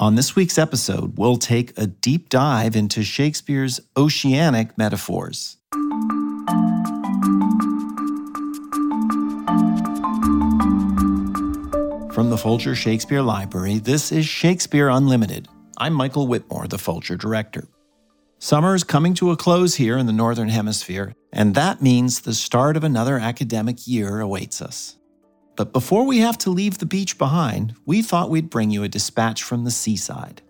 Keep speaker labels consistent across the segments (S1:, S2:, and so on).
S1: On this week's episode, we'll take a deep dive into Shakespeare's oceanic metaphors. From the Folger Shakespeare Library, this is Shakespeare Unlimited. I'm Michael Whitmore, the Folger director. Summer is coming to a close here in the Northern Hemisphere, and that means the start of another academic year awaits us. But before we have to leave the beach behind, we thought we'd bring you a dispatch from the seaside.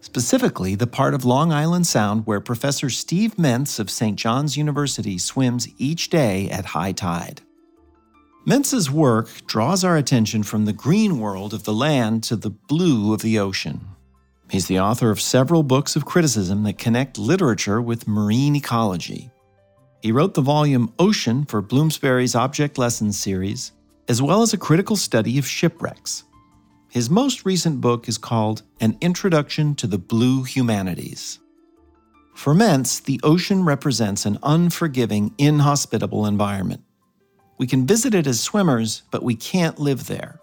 S1: Specifically, the part of Long Island Sound where Professor Steve Mentz of St. John's University swims each day at high tide. Mentz's work draws our attention from the green world of the land to the blue of the ocean. He's the author of several books of criticism that connect literature with marine ecology. He wrote the volume Ocean for Bloomsbury's Object Lessons series, as well as a critical study of shipwrecks. His most recent book is called An Introduction to the Blue Humanities. For Mentz, the ocean represents an unforgiving, inhospitable environment. We can visit it as swimmers, but we can't live there.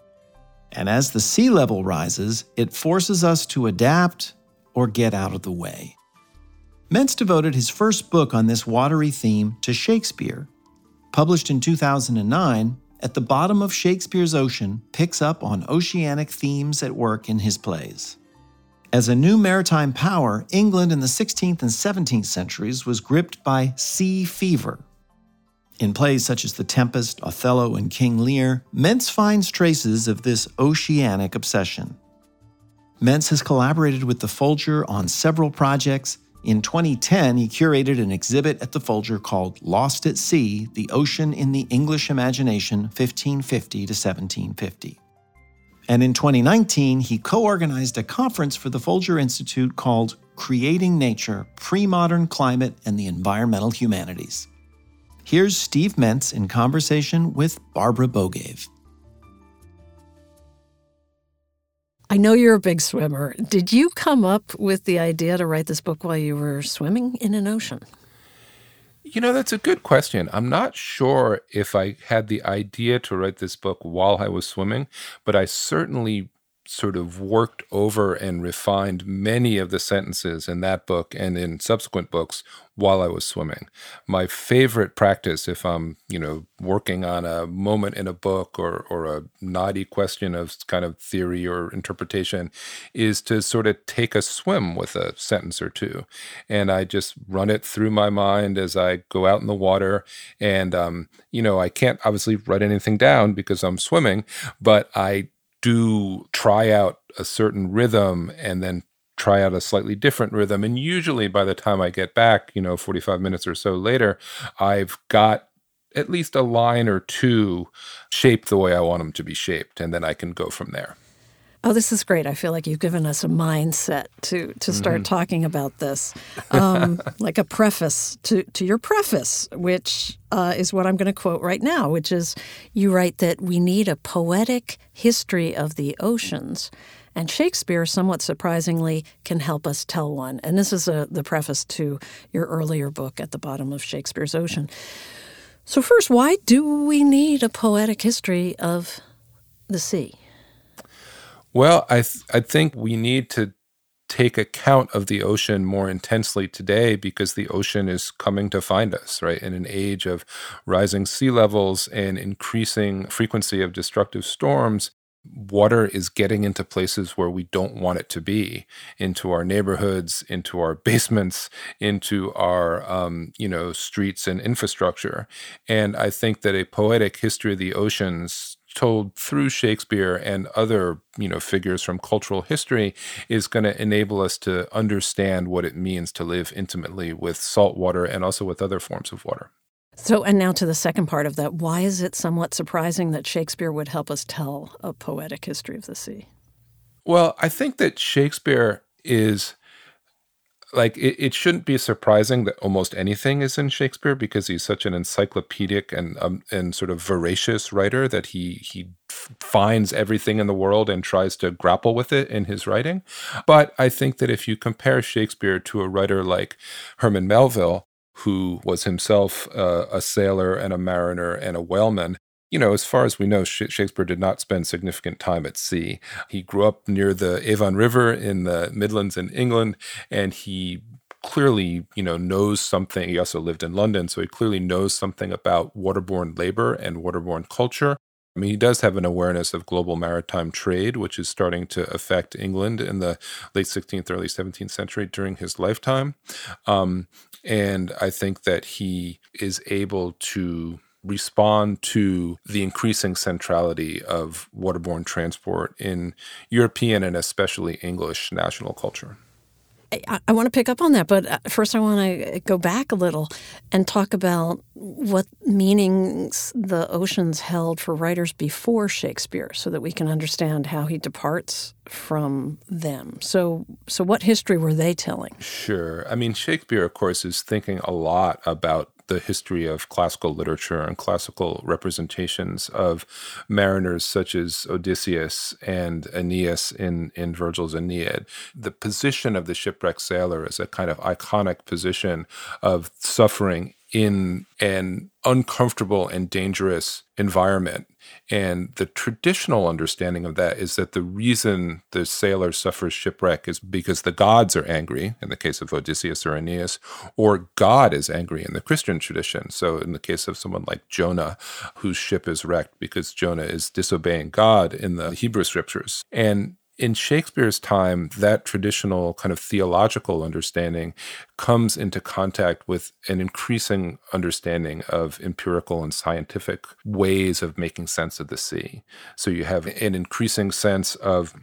S1: And as the sea level rises, it forces us to adapt or get out of the way. Mentz devoted his first book on this watery theme to Shakespeare. Published in 2009, At the Bottom of Shakespeare's Ocean picks up on oceanic themes at work in his plays. As a new maritime power, England in the 16th and 17th centuries was gripped by sea fever, in plays such as The Tempest, Othello, and King Lear, Mentz finds traces of this oceanic obsession. Mentz has collaborated with the Folger on several projects. In 2010, he curated an exhibit at the Folger called Lost at Sea The Ocean in the English Imagination, 1550 to 1750. And in 2019, he co organized a conference for the Folger Institute called Creating Nature Pre Modern Climate and the Environmental Humanities. Here's Steve Mentz in conversation with Barbara Bogaev.
S2: I know you're a big swimmer. Did you come up with the idea to write this book while you were swimming in an ocean?
S3: You know, that's a good question. I'm not sure if I had the idea to write this book while I was swimming, but I certainly sort of worked over and refined many of the sentences in that book and in subsequent books while I was swimming. My favorite practice, if I'm, you know, working on a moment in a book or, or a knotty question of kind of theory or interpretation, is to sort of take a swim with a sentence or two. And I just run it through my mind as I go out in the water. And, um, you know, I can't obviously write anything down because I'm swimming, but I do try out a certain rhythm and then try out a slightly different rhythm. And usually by the time I get back, you know, 45 minutes or so later, I've got at least a line or two shaped the way I want them to be shaped. And then I can go from there.
S2: Oh, this is great. I feel like you've given us a mindset to to start mm-hmm. talking about this, um, like a preface to, to your preface, which uh, is what I'm going to quote right now, which is you write that we need a poetic history of the oceans. And Shakespeare, somewhat surprisingly, can help us tell one. And this is a, the preface to your earlier book, At the Bottom of Shakespeare's Ocean. So, first, why do we need a poetic history of the sea?
S3: Well, I th- I think we need to take account of the ocean more intensely today because the ocean is coming to find us, right? In an age of rising sea levels and increasing frequency of destructive storms, water is getting into places where we don't want it to be into our neighborhoods into our basements into our um, you know streets and infrastructure and i think that a poetic history of the oceans told through Shakespeare and other, you know, figures from cultural history is going to enable us to understand what it means to live intimately with salt water and also with other forms of water.
S2: So, and now to the second part of that. Why is it somewhat surprising that Shakespeare would help us tell a poetic history of the sea?
S3: Well, I think that Shakespeare is like it, it shouldn't be surprising that almost anything is in Shakespeare because he's such an encyclopedic and um, and sort of voracious writer that he he finds everything in the world and tries to grapple with it in his writing. But I think that if you compare Shakespeare to a writer like Herman Melville, who was himself uh, a sailor and a mariner and a whaleman, you know, as far as we know, Shakespeare did not spend significant time at sea. He grew up near the Avon River in the Midlands in England, and he clearly, you know, knows something. He also lived in London, so he clearly knows something about waterborne labor and waterborne culture. I mean, he does have an awareness of global maritime trade, which is starting to affect England in the late 16th, early 17th century during his lifetime. Um, and I think that he is able to respond to the increasing centrality of waterborne transport in European and especially English national culture.
S2: I, I want to pick up on that, but uh, first I want to go back a little and talk about what meanings the oceans held for writers before Shakespeare, so that we can understand how he departs from them. So, so what history were they telling?
S3: Sure. I mean, Shakespeare, of course, is thinking a lot about the history of classical literature and classical representations of mariners such as Odysseus and Aeneas in, in Virgil's Aeneid. The position of the shipwrecked sailor is a kind of iconic position of suffering in an uncomfortable and dangerous environment. And the traditional understanding of that is that the reason the sailor suffers shipwreck is because the gods are angry, in the case of Odysseus or Aeneas, or God is angry in the Christian tradition. So, in the case of someone like Jonah, whose ship is wrecked because Jonah is disobeying God in the Hebrew scriptures. And in Shakespeare's time, that traditional kind of theological understanding comes into contact with an increasing understanding of empirical and scientific ways of making sense of the sea. So you have an increasing sense of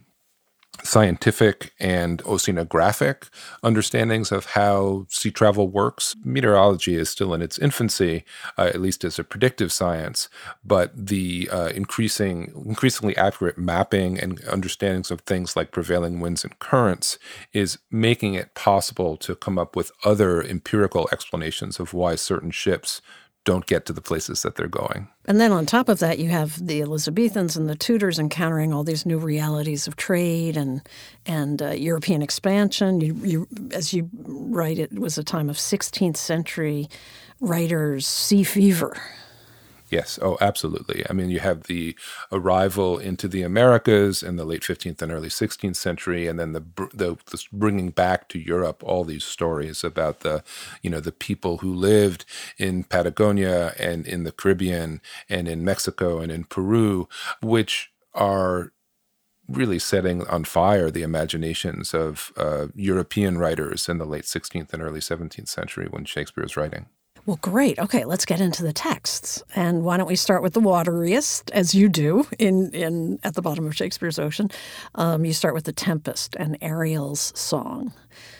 S3: scientific and oceanographic understandings of how sea travel works. Meteorology is still in its infancy, uh, at least as a predictive science, but the uh, increasing, increasingly accurate mapping and understandings of things like prevailing winds and currents is making it possible to come up with other empirical explanations of why certain ships don't get to the places that they're going.
S2: And then on top of that, you have the Elizabethans and the Tudors encountering all these new realities of trade and and uh, European expansion. You, you, as you write, it was a time of 16th century writers' sea fever.
S3: Yes. Oh, absolutely. I mean, you have the arrival into the Americas in the late 15th and early 16th century, and then the, the, the bringing back to Europe all these stories about the, you know, the people who lived in Patagonia and in the Caribbean and in Mexico and in Peru, which are really setting on fire the imaginations of uh, European writers in the late 16th and early 17th century when Shakespeare is writing.
S2: Well, great. Okay, let's get into the texts. And why don't we start with the wateriest, as you do in, in at the bottom of Shakespeare's Ocean? Um, you start with the Tempest and Ariel's song.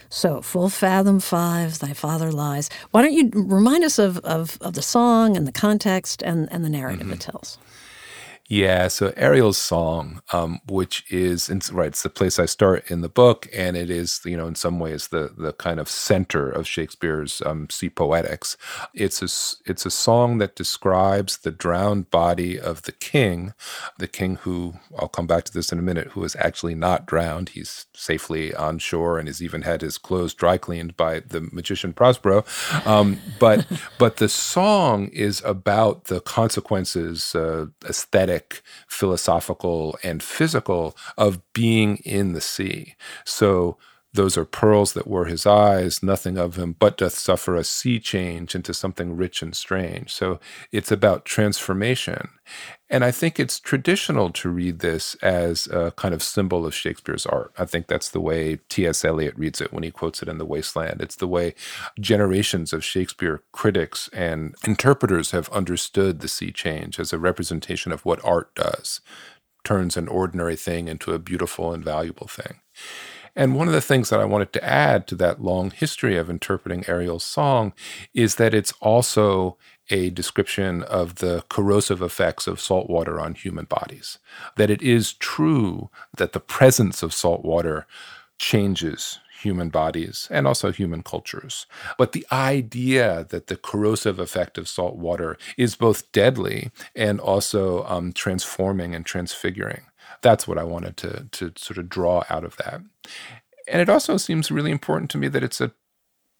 S2: So, full fathom five, thy father lies. Why don't you remind us of, of, of the song and the context and, and the narrative mm-hmm. it tells?
S3: Yeah, so Ariel's song, um, which is in, right, it's the place I start in the book, and it is you know in some ways the the kind of center of Shakespeare's um, sea poetics. It's a it's a song that describes the drowned body of the king, the king who I'll come back to this in a minute, who is actually not drowned. He's safely on shore and has even had his clothes dry cleaned by the magician Prospero. Um, but but the song is about the consequences, uh, aesthetic philosophical, and physical of being in the sea. So those are pearls that were his eyes, nothing of him but doth suffer a sea change into something rich and strange. So it's about transformation. And I think it's traditional to read this as a kind of symbol of Shakespeare's art. I think that's the way T.S. Eliot reads it when he quotes it in The Wasteland. It's the way generations of Shakespeare critics and interpreters have understood the sea change as a representation of what art does, turns an ordinary thing into a beautiful and valuable thing. And one of the things that I wanted to add to that long history of interpreting Ariel's song is that it's also a description of the corrosive effects of salt water on human bodies. That it is true that the presence of salt water changes human bodies and also human cultures. But the idea that the corrosive effect of salt water is both deadly and also um, transforming and transfiguring that's what I wanted to to sort of draw out of that. And it also seems really important to me that it's a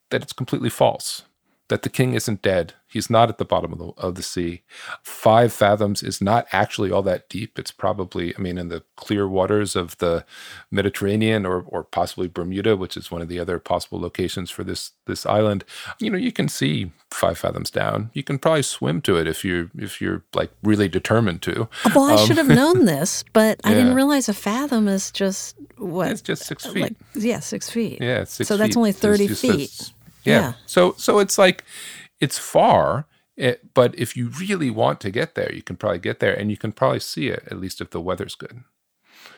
S3: that it's completely false. That the king isn't dead. He's not at the bottom of the, of the sea. Five fathoms is not actually all that deep. It's probably, I mean, in the clear waters of the Mediterranean or, or possibly Bermuda, which is one of the other possible locations for this this island. You know, you can see five fathoms down. You can probably swim to it if you're if you're like really determined to.
S2: Well, I um, should have known this, but I didn't realize a fathom is just what?
S3: It's just six feet. Like,
S2: yeah, six feet.
S3: Yeah, six
S2: so
S3: feet.
S2: that's only thirty feet.
S3: Yeah. yeah. So so it's like it's far, it, eh, but if you really want to get there, you can probably get there, and you can probably see it at least if the weather's good.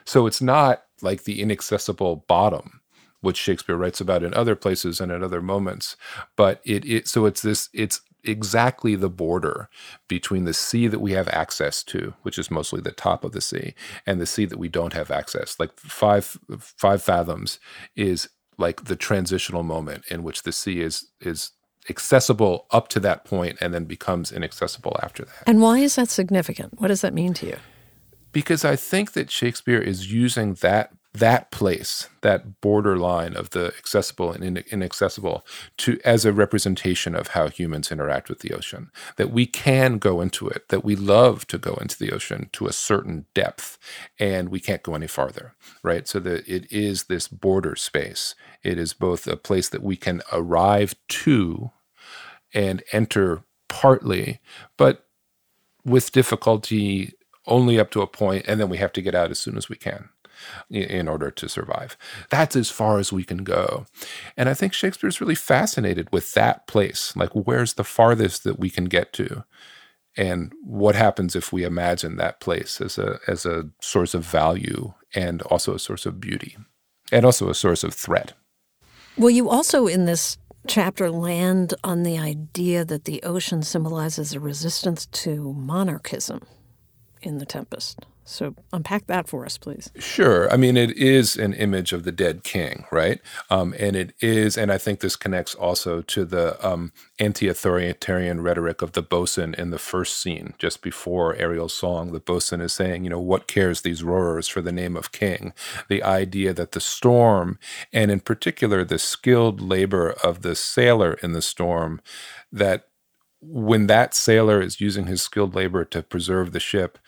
S3: So it's not like the inaccessible bottom, which Shakespeare writes about in other places and at other moments, but it, it so it's this it's exactly the border between the sea that we have access to, which is mostly the top of the sea, and the sea that we don't have access. Like five five fathoms is like the transitional moment in which the sea is is accessible up to that point and then becomes inaccessible after that.
S2: And why is that significant? What does that mean to you?
S3: Because I think that Shakespeare is using that that place, that borderline of the accessible and inaccessible, to as a representation of how humans interact with the ocean. That we can go into it, that we love to go into the ocean to a certain depth, and we can't go any farther, right? So that it is this border space. It is both a place that we can arrive to and enter partly, but with difficulty only up to a point, and then we have to get out as soon as we can in order to survive. That's as far as we can go. And I think Shakespeare's really fascinated with that place. Like, where's the farthest that we can get to? And what happens if we imagine that place as a, as a source of value and also a source of beauty and also a source of threat?
S2: Well, you also in this chapter land on the idea that the ocean symbolizes a resistance to monarchism in The Tempest. So unpack that for us, please.
S3: Sure. I mean, it is an image of the dead king, right? Um, and it is, and I think this connects also to the um, anti-authoritarian rhetoric of the bosun in the first scene, just before Ariel's song. The bosun is saying, you know, what cares these roarers for the name of king? The idea that the storm, and in particular the skilled labor of the sailor in the storm, that when that sailor is using his skilled labor to preserve the ship,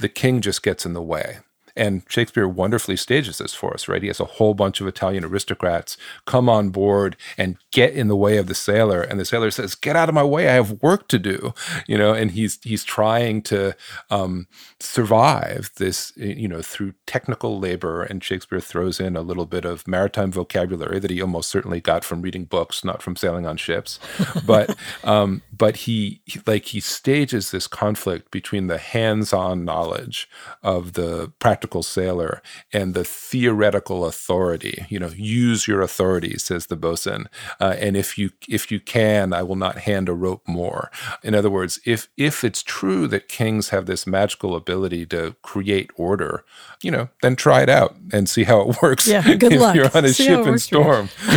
S3: the king just gets in the way. And Shakespeare wonderfully stages this for us, right? He has a whole bunch of Italian aristocrats come on board and get in the way of the sailor, and the sailor says, "Get out of my way! I have work to do," you know. And he's he's trying to um, survive this, you know, through technical labor. And Shakespeare throws in a little bit of maritime vocabulary that he almost certainly got from reading books, not from sailing on ships. but um, but he like he stages this conflict between the hands-on knowledge of the practical practical sailor and the theoretical authority. You know, use your authority, says the bosun. Uh, and if you if you can, I will not hand a rope more. In other words, if if it's true that kings have this magical ability to create order, you know, then try it out and see how it works.
S2: Yeah, good
S3: if
S2: luck.
S3: You're on a see ship in storm.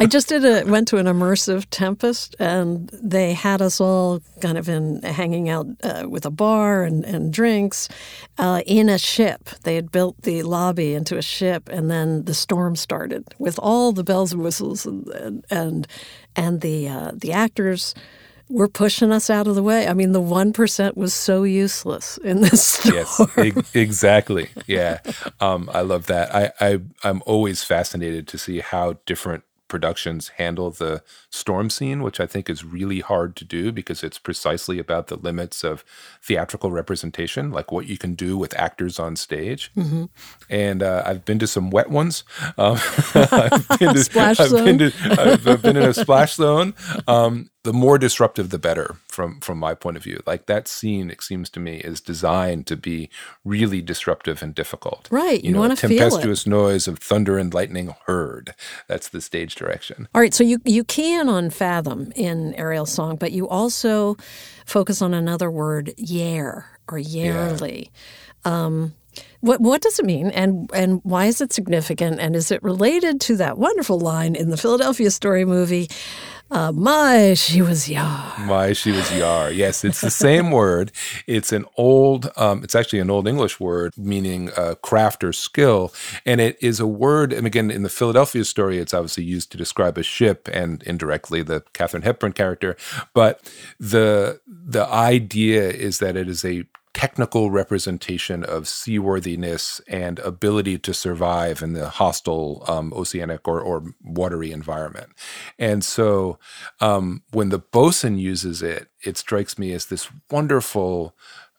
S2: I just did a went to an immersive tempest, and they had us all kind of in hanging out uh, with a bar and, and drinks uh, in a ship. They had built the lobby into a ship, and then the storm started with all the bells and whistles, and and and, the uh, the actors were pushing us out of the way. I mean, the one percent was so useless in this storm.
S3: Yes, exactly. Yeah, um, I love that. I, I I'm always fascinated to see how different productions handle the storm scene, which I think is really hard to do because it's precisely about the limits of theatrical representation, like what you can do with actors on stage. Mm-hmm. And uh, I've been to some wet ones. Um,
S2: I've, been to, splash
S3: I've,
S2: zone.
S3: Been to, I've, I've been in a splash zone. Um, the more disruptive the better from from my point of view. Like that scene it seems to me is designed to be really disruptive and difficult.
S2: Right you, you know, want
S3: to tempestuous noise of thunder and lightning heard. That's the stage direction.
S2: All right so you you can on fathom in ariel's song but you also focus on another word yare or yarely. Yeah. um, What what does it mean, and and why is it significant, and is it related to that wonderful line in the Philadelphia Story movie? Uh, my, she was yar.
S3: My, she was yar. Yes, it's the same word. It's an old, um, it's actually an old English word meaning uh, craft or skill. And it is a word, and again, in the Philadelphia story, it's obviously used to describe a ship and indirectly the Katharine Hepburn character. But the the idea is that it is a technical representation of seaworthiness and ability to survive in the hostile um, oceanic or, or, watery environment. And so um, when the bosun uses it, it strikes me as this wonderful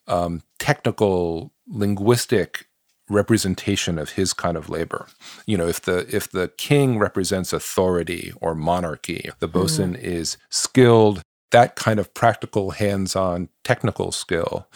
S3: um, technical linguistic representation of his kind of labor. You know, if the if the king represents authority or monarchy, the bosun mm. is skilled that kind of practical, hands on technical skill,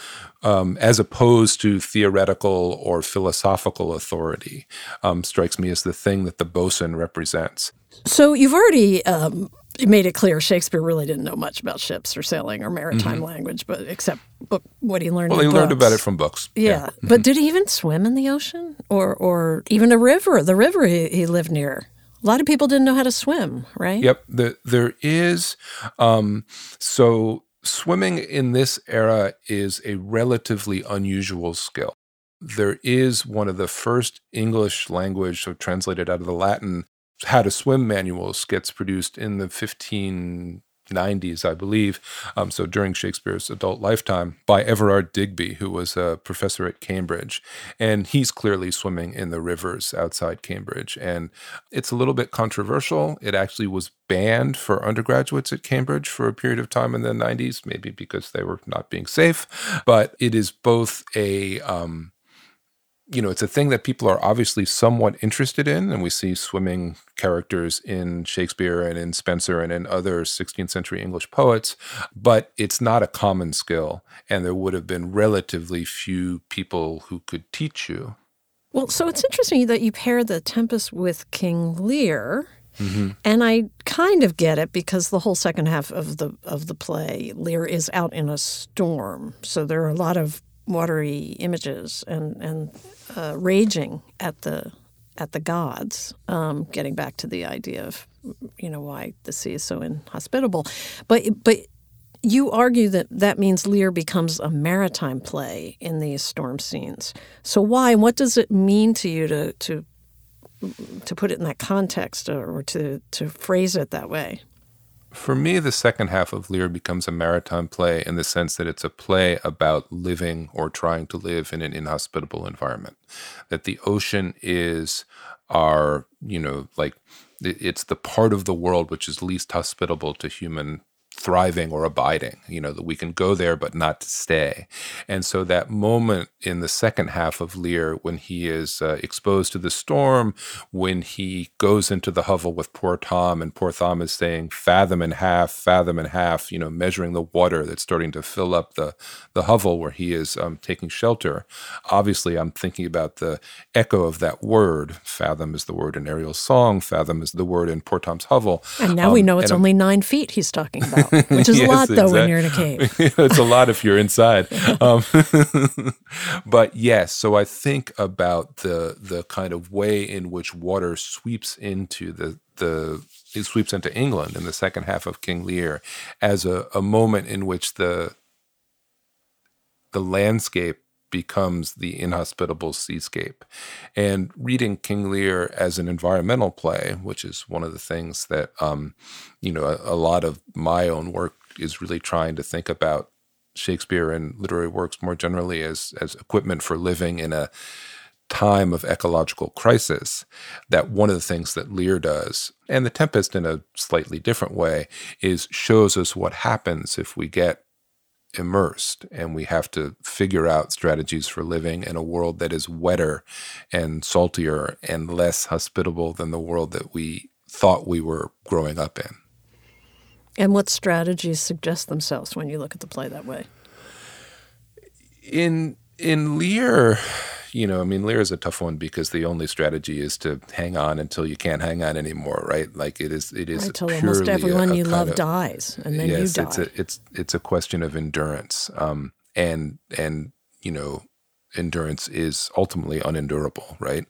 S3: um, as opposed to theoretical or philosophical authority, um, strikes me as the thing that the bosun represents.
S2: So you've already um, made it clear Shakespeare really didn't know much about ships or sailing or maritime mm-hmm. language, but except book, what he learned.
S3: Well, he
S2: books.
S3: learned about it from books.
S2: Yeah, yeah. Mm-hmm. but did he even swim in the ocean or or even a river? The river he, he lived near. A lot of people didn't know how to swim, right?
S3: Yep. The, there is. Um, so swimming in this era is a relatively unusual skill. There is one of the first English language, so translated out of the Latin, how to swim manuals gets produced in the 15 90s, I believe. Um, so during Shakespeare's adult lifetime, by Everard Digby, who was a professor at Cambridge. And he's clearly swimming in the rivers outside Cambridge. And it's a little bit controversial. It actually was banned for undergraduates at Cambridge for a period of time in the 90s, maybe because they were not being safe. But it is both a um, you know, it's a thing that people are obviously somewhat interested in, and we see swimming characters in Shakespeare and in Spenser and in other 16th century English poets, but it's not a common skill, and there would have been relatively few people who could teach you.
S2: Well, so it's interesting that you pair the Tempest with King Lear. Mm-hmm. And I kind of get it because the whole second half of the of the play, Lear is out in a storm, so there are a lot of watery images and and uh, raging at the at the gods. Um, getting back to the idea of you know why the sea is so inhospitable, but but you argue that that means Lear becomes a maritime play in these storm scenes. So why? What does it mean to you to to to put it in that context or to to phrase it that way?
S3: For me, the second half of Lear becomes a maritime play in the sense that it's a play about living or trying to live in an inhospitable environment. That the ocean is our, you know, like it's the part of the world which is least hospitable to human thriving or abiding, you know, that we can go there but not to stay. And so that moment in the second half of Lear, when he is uh, exposed to the storm, when he goes into the hovel with poor Tom, and poor Tom is saying, fathom and half, fathom and half, you know, measuring the water that's starting to fill up the, the hovel where he is um, taking shelter. Obviously, I'm thinking about the echo of that word. Fathom is the word in Ariel's song, fathom is the word in poor Tom's hovel.
S2: And now um, we know it's only nine feet he's talking about. Which is yes, a lot though exactly. when you're in a cave.
S3: it's a lot if you're inside. Um, but yes, so I think about the the kind of way in which water sweeps into the the it sweeps into England in the second half of King Lear as a, a moment in which the the landscape becomes the inhospitable seascape. And reading King Lear as an environmental play, which is one of the things that, um, you know, a, a lot of my own work is really trying to think about Shakespeare and literary works more generally as as equipment for living in a time of ecological crisis that one of the things that Lear does and the Tempest in a slightly different way is shows us what happens if we get immersed and we have to figure out strategies for living in a world that is wetter and saltier and less hospitable than the world that we thought we were growing up in.
S2: And what strategies suggest themselves when you look at the play that way?
S3: In in Lear, you know, I mean, Lear is a tough one because the only strategy is to hang on until you can't hang on anymore, right? Like it is, it is
S2: until almost everyone a, a you love of, dies, and then yes, you die.
S3: It's a, it's it's a question of endurance, um, and and you know, endurance is ultimately unendurable, right?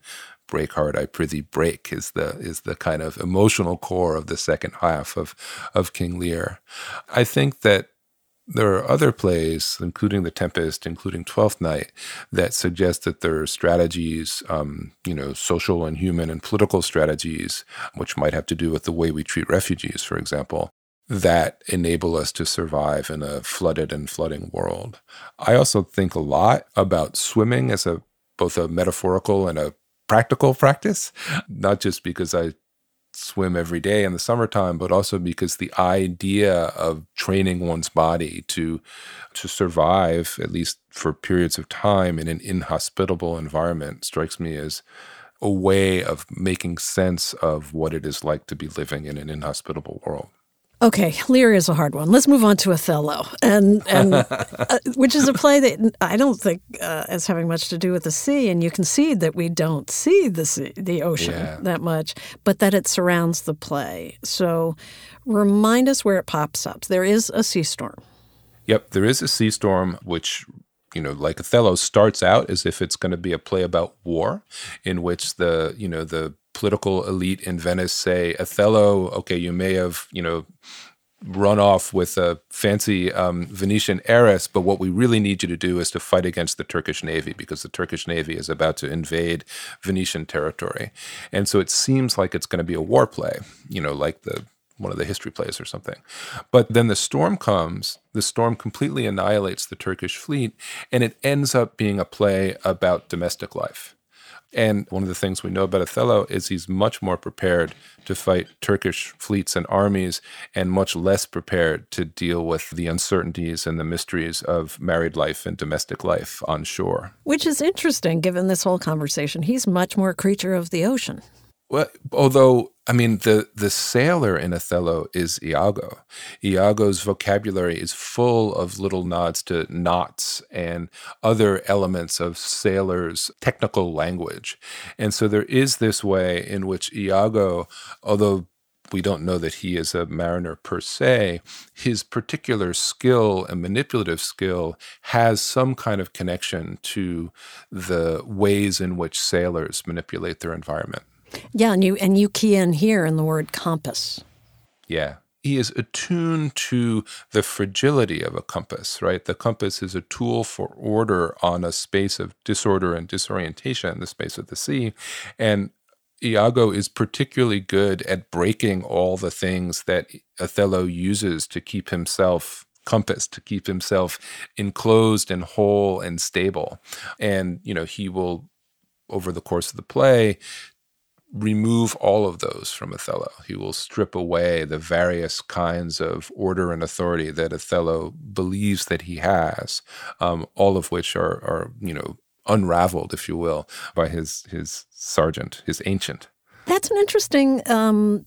S3: break heart i prithee break is the is the kind of emotional core of the second half of of king lear i think that there are other plays, including The Tempest, including Twelfth Night, that suggest that there are strategies, um, you know, social and human and political strategies, which might have to do with the way we treat refugees, for example, that enable us to survive in a flooded and flooding world. I also think a lot about swimming as a both a metaphorical and a practical practice, not just because I swim every day in the summertime, but also because the idea of training one's body to to survive, at least for periods of time, in an inhospitable environment strikes me as a way of making sense of what it is like to be living in an inhospitable world.
S2: Okay, Lear is a hard one. Let's move on to Othello, and and uh, which is a play that I don't think uh, has having much to do with the sea. And you concede that we don't see the sea, the ocean yeah. that much, but that it surrounds the play. So, remind us where it pops up. There is a sea storm.
S3: Yep, there is a sea storm, which you know, like Othello starts out as if it's going to be a play about war, in which the you know the political elite in Venice say, Othello, okay, you may have, you know, run off with a fancy um, Venetian heiress, but what we really need you to do is to fight against the Turkish navy because the Turkish navy is about to invade Venetian territory. And so it seems like it's going to be a war play, you know, like the one of the history plays or something. But then the storm comes, the storm completely annihilates the Turkish fleet, and it ends up being a play about domestic life. And one of the things we know about Othello is he's much more prepared to fight Turkish fleets and armies and much less prepared to deal with the uncertainties and the mysteries of married life and domestic life on shore.
S2: Which is interesting given this whole conversation. He's much more a creature of the ocean.
S3: Well, although I mean the the sailor in Othello is Iago. Iago's vocabulary is full of little nods to knots and other elements of sailors' technical language, and so there is this way in which Iago, although we don't know that he is a mariner per se. His particular skill and manipulative skill has some kind of connection to the ways in which sailors manipulate their environment.
S2: Yeah, and you and you key in here in the word compass.
S3: Yeah. He is attuned to the fragility of a compass, right? The compass is a tool for order on a space of disorder and disorientation, the space of the sea. And Iago is particularly good at breaking all the things that Othello uses to keep himself compassed, to keep himself enclosed and whole and stable and you know he will over the course of the play remove all of those from Othello. He will strip away the various kinds of order and authority that Othello believes that he has, um, all of which are, are, you know, unraveled, if you will, by his his sergeant, his ancient.
S2: That's an interesting um,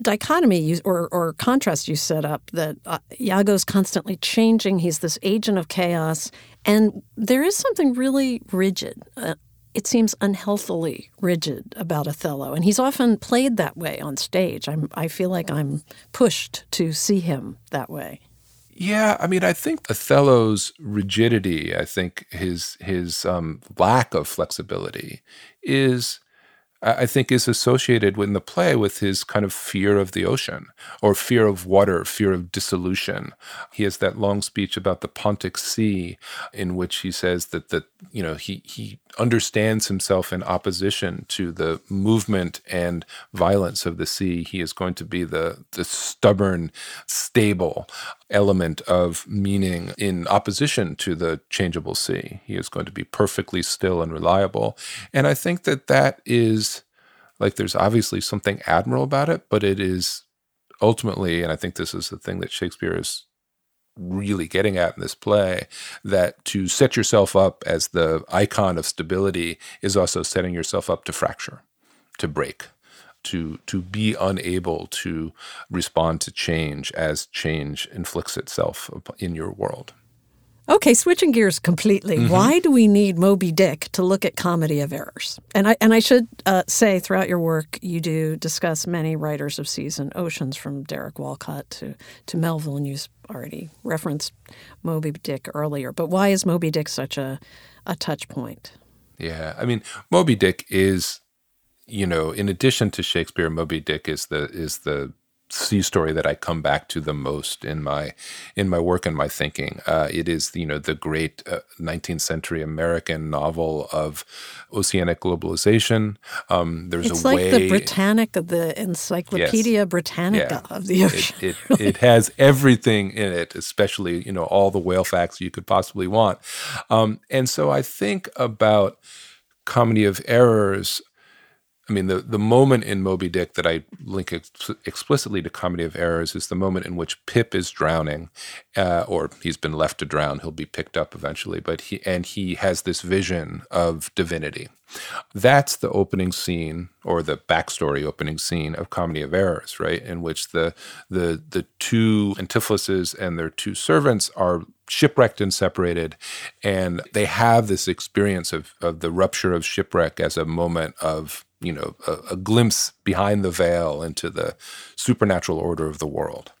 S2: dichotomy you, or, or, contrast you set up that uh, Iago's constantly changing. He's this agent of chaos. And there is something really rigid, uh, it seems unhealthily rigid about Othello, and he's often played that way on stage. I'm, I feel like I'm pushed to see him that way.
S3: Yeah, I mean, I think Othello's rigidity, I think his his um, lack of flexibility, is I think is associated in the play with his kind of fear of the ocean or fear of water, fear of dissolution. He has that long speech about the Pontic Sea in which he says that that you know he he understands himself in opposition to the movement and violence of the sea. He is going to be the the stubborn, stable element of meaning in opposition to the changeable sea. He is going to be perfectly still and reliable. And I think that that is like there's obviously something admirable about it, but it is ultimately, and I think this is the thing that Shakespeare is really getting at in this play that to set yourself up as the icon of stability is also setting yourself up to fracture, to break, to to be unable to respond to change as change inflicts itself in your world.
S2: Okay, switching gears completely. Mm-hmm. Why do we need Moby Dick to look at comedy of errors? And I and I should uh, say, throughout your work, you do discuss many writers of seas and oceans, from Derek Walcott to to Melville, and you already referenced Moby Dick earlier. But why is Moby Dick such a a touch point?
S3: Yeah, I mean, Moby Dick is, you know, in addition to Shakespeare, Moby Dick is the is the sea story that I come back to the most in my in my work and my thinking. Uh, it is you know the great uh, 19th century American novel of oceanic globalization. Um, there's
S2: it's
S3: a
S2: like
S3: way,
S2: the Britannica, the Encyclopedia
S3: yes,
S2: Britannica
S3: yeah,
S2: of the ocean.
S3: It, it, it, has everything in it, especially you know all the whale facts you could possibly want. Um, and so I think about comedy of errors I mean, the, the moment in Moby Dick that I link ex- explicitly to Comedy of Errors is the moment in which Pip is drowning, uh, or he's been left to drown. He'll be picked up eventually, but he and he has this vision of divinity. That's the opening scene, or the backstory opening scene of Comedy of Errors, right? In which the the the two Antipholuses and their two servants are shipwrecked and separated, and they have this experience of of the rupture of shipwreck as a moment of you know a, a, glimpse behind the veil into the supernatural order of the world.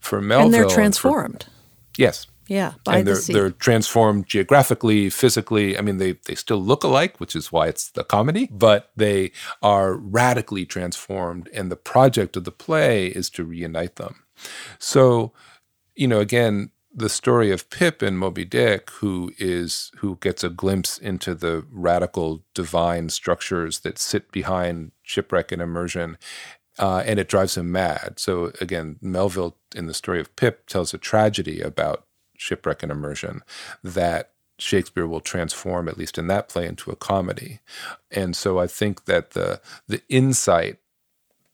S3: For Melville,
S2: and they're transformed.
S3: For, yes.
S2: Yeah, by
S3: and they're
S2: the sea.
S3: they're transformed geographically, physically. I mean, they they still look alike, which is why it's the comedy, but they are radically transformed. And the project of the play is to reunite them. So, you know, again, the story of Pip and Moby Dick, who is who gets a glimpse into the radical divine structures that sit behind shipwreck and immersion, uh, and it drives him mad. So again, Melville in the story of Pip tells a tragedy about shipwreck and immersion that Shakespeare will transform, at least in that play, into a comedy. And so I think that the the insight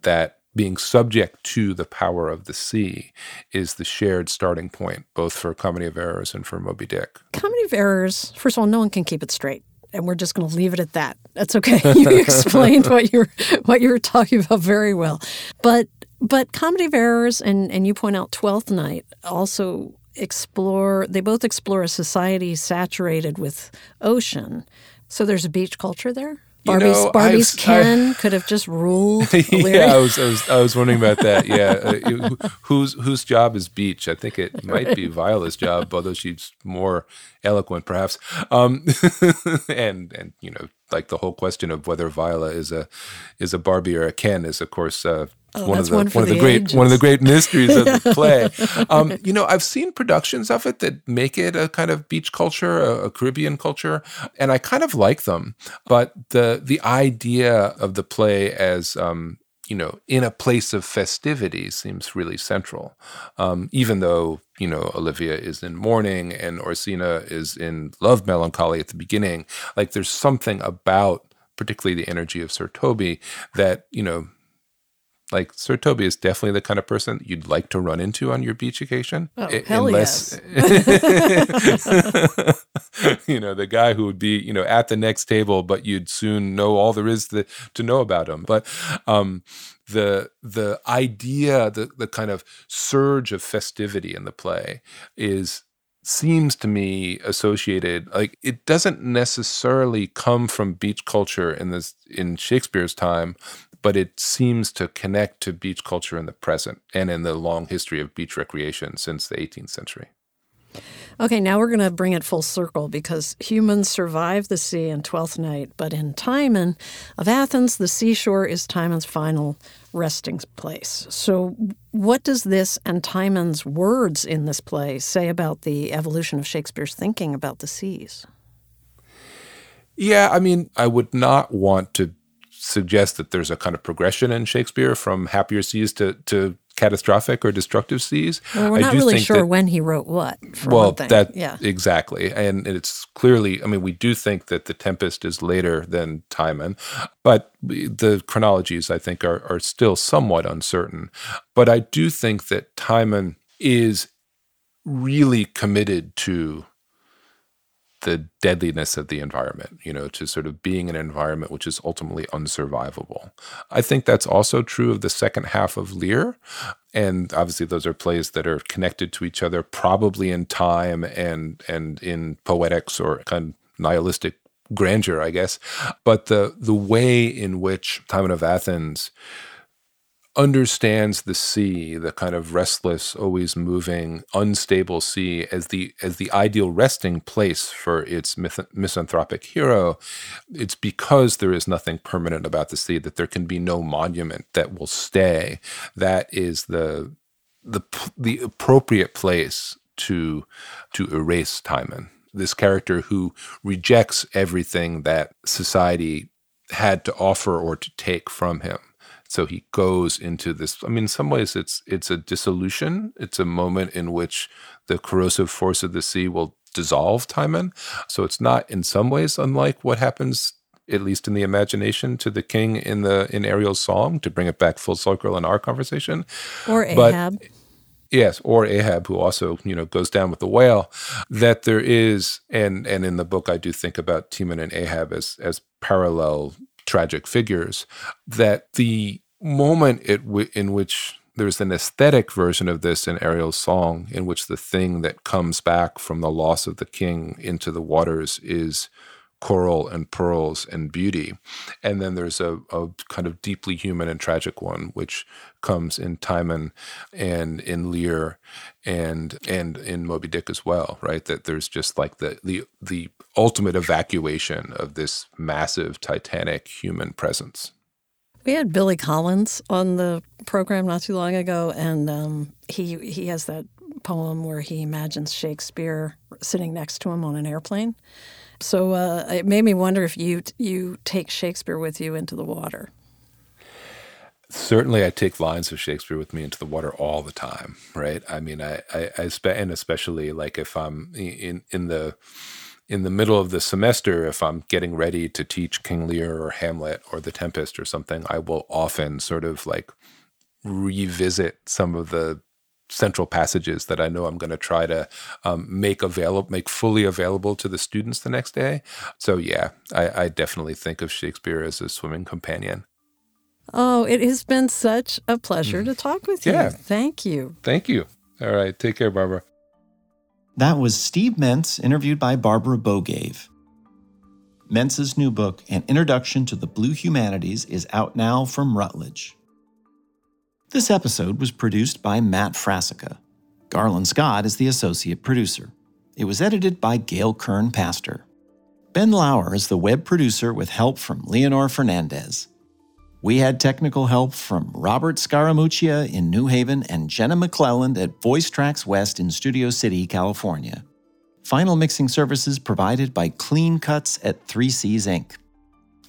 S3: that being subject to the power of the sea is the shared starting point, both for Comedy of Errors and for Moby Dick.
S2: Comedy of Errors, first of all, no one can keep it straight. And we're just going to leave it at that. That's okay. You explained what you're what you were talking about very well, but but Comedy of Errors and and you point out Twelfth Night also explore. They both explore a society saturated with ocean. So there's a beach culture there. Barbie's,
S3: know,
S2: Barbie's
S3: I've,
S2: Ken I, could have just ruled.
S3: yeah, I was, I was, I was wondering about that. Yeah, uh, whose whose job is beach? I think it might be Viola's job, although she's more eloquent, perhaps. Um, and and you know, like the whole question of whether Viola is a is a Barbie or a Ken is, of course, uh,
S2: Oh,
S3: one of the
S2: one,
S3: one of
S2: the,
S3: the great
S2: ages.
S3: one of the great mysteries of the play. Um, you know, I've seen productions of it that make it a kind of beach culture, a, a, Caribbean culture, and I kind of like them. But the the idea of the play as um, you know, in a place of festivity seems really central. Um, even though you know Olivia is in mourning and Orsino is in love melancholy at the beginning, like there's something about particularly the energy of Sir Toby that you know like Sir Toby is definitely the kind of person you'd like to run into on your beach occasion.
S2: Oh, I- hell
S3: unless, you know, the guy who would be, you know, at the next table, but you'd soon know all there is to, to know about him. But um, the the idea, the the kind of surge of festivity in the play is seems to me associated like it doesn't necessarily come from beach culture in this in Shakespeare's time but it seems to connect to beach culture in the present and in the long history of beach recreation since the 18th century.
S2: Okay, now we're going to bring it full circle because humans survive the sea in Twelfth Night, but in Timon of Athens, the seashore is Timon's final resting place. So, what does this and Timon's words in this play say about the evolution of Shakespeare's thinking about the seas?
S3: Yeah, I mean, I would not want to suggest that there's a kind of progression in Shakespeare from happier seas to, to catastrophic or destructive seas.
S2: Well, we're
S3: I
S2: not really sure
S3: that,
S2: when he wrote what.
S3: well, that
S2: yeah.
S3: exactly, and it's clearly. I mean, we do think that the Tempest is later than Timon, but the chronologies I think are are still somewhat uncertain. But I do think that Timon is really committed to the deadliness of the environment, you know, to sort of being an environment which is ultimately unsurvivable. I think that's also true of the second half of Lear. and obviously those are plays that are connected to each other, probably in time and and in poetics or kind of nihilistic grandeur, I guess. But the the way in which Timon of Athens understands the sea, the kind of restless, always moving, unstable sea, as the as the ideal resting place for its myth- misanthropic hero. It's because there is nothing permanent about the sea that there can be no monument that will stay. That is the the the appropriate place to to erase Timon. This character who rejects everything that society had to offer or to take from him so he goes into this. I mean, in some ways, it's it's a dissolution. It's a moment in which the corrosive force of the sea will dissolve Timon. So it's not, in some ways, unlike what happens at least in the imagination, to the king in the in Ariel's song to bring it back full circle in our conversation.
S2: Or Ahab. But,
S3: yes, or Ahab, who also you know goes down with the whale. That there is, and and in the book, I do think about Timon and Ahab as as parallel tragic figures. That the moment w- in which there's an aesthetic version of this in Ariel's song, in which the thing that comes back from the loss of the king into the waters is coral and pearls and beauty. And then there's a, a kind of deeply human and tragic one, which comes in Timon and in Lear and and in Moby Dick as well, right? That there's just like the the the ultimate evacuation of this massive titanic human presence.
S2: We had Billy Collins on the program not too long ago, and um, he he has that poem where he imagines Shakespeare sitting next to him on an airplane. So uh, it made me wonder if you you take Shakespeare with you into the water.
S3: Certainly, I take lines of Shakespeare with me into the water all the time. Right? I mean, I I, I and especially like if I'm in in the in the middle of the semester, if I'm getting ready to teach King Lear or Hamlet or The Tempest or something, I will often sort of like revisit some of the central passages that I know I'm going to try to um, make available, make fully available to the students the next day. So yeah, I, I definitely think of Shakespeare as a swimming companion.
S2: Oh, it has been such a pleasure mm. to talk with
S3: yeah.
S2: you. Thank you.
S3: Thank you. All right. Take care, Barbara.
S1: That was Steve Mentz, interviewed by Barbara Bogaev. Mentz's new book, An Introduction to the Blue Humanities, is out now from Routledge. This episode was produced by Matt Frassica. Garland Scott is the associate producer. It was edited by Gail Kern Paster. Ben Lauer is the web producer with help from Leonor Fernandez. We had technical help from Robert Scaramuccia in New Haven and Jenna McClelland at Voice Trax West in Studio City, California. Final mixing services provided by Clean Cuts at Three Seas Inc.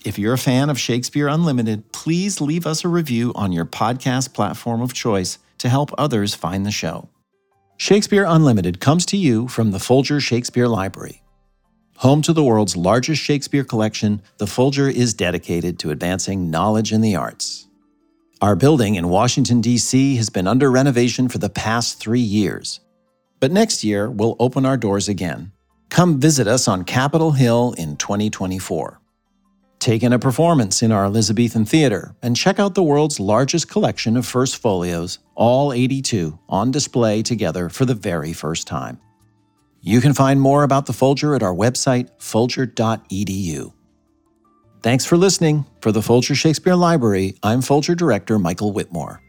S1: If you're a fan of Shakespeare Unlimited, please leave us a review on your podcast platform of choice to help others find the show. Shakespeare Unlimited comes to you from the Folger Shakespeare Library. Home to the world's largest Shakespeare collection, the Folger is dedicated to advancing knowledge in the arts. Our building in Washington, D.C. has been under renovation for the past three years. But next year, we'll open our doors again. Come visit us on Capitol Hill in 2024. Take in a performance in our Elizabethan Theater and check out the world's largest collection of first folios, all 82, on display together for the very first time. You can find more about the Folger at our website, folger.edu. Thanks for listening. For the Folger Shakespeare Library, I'm Folger Director Michael Witmore.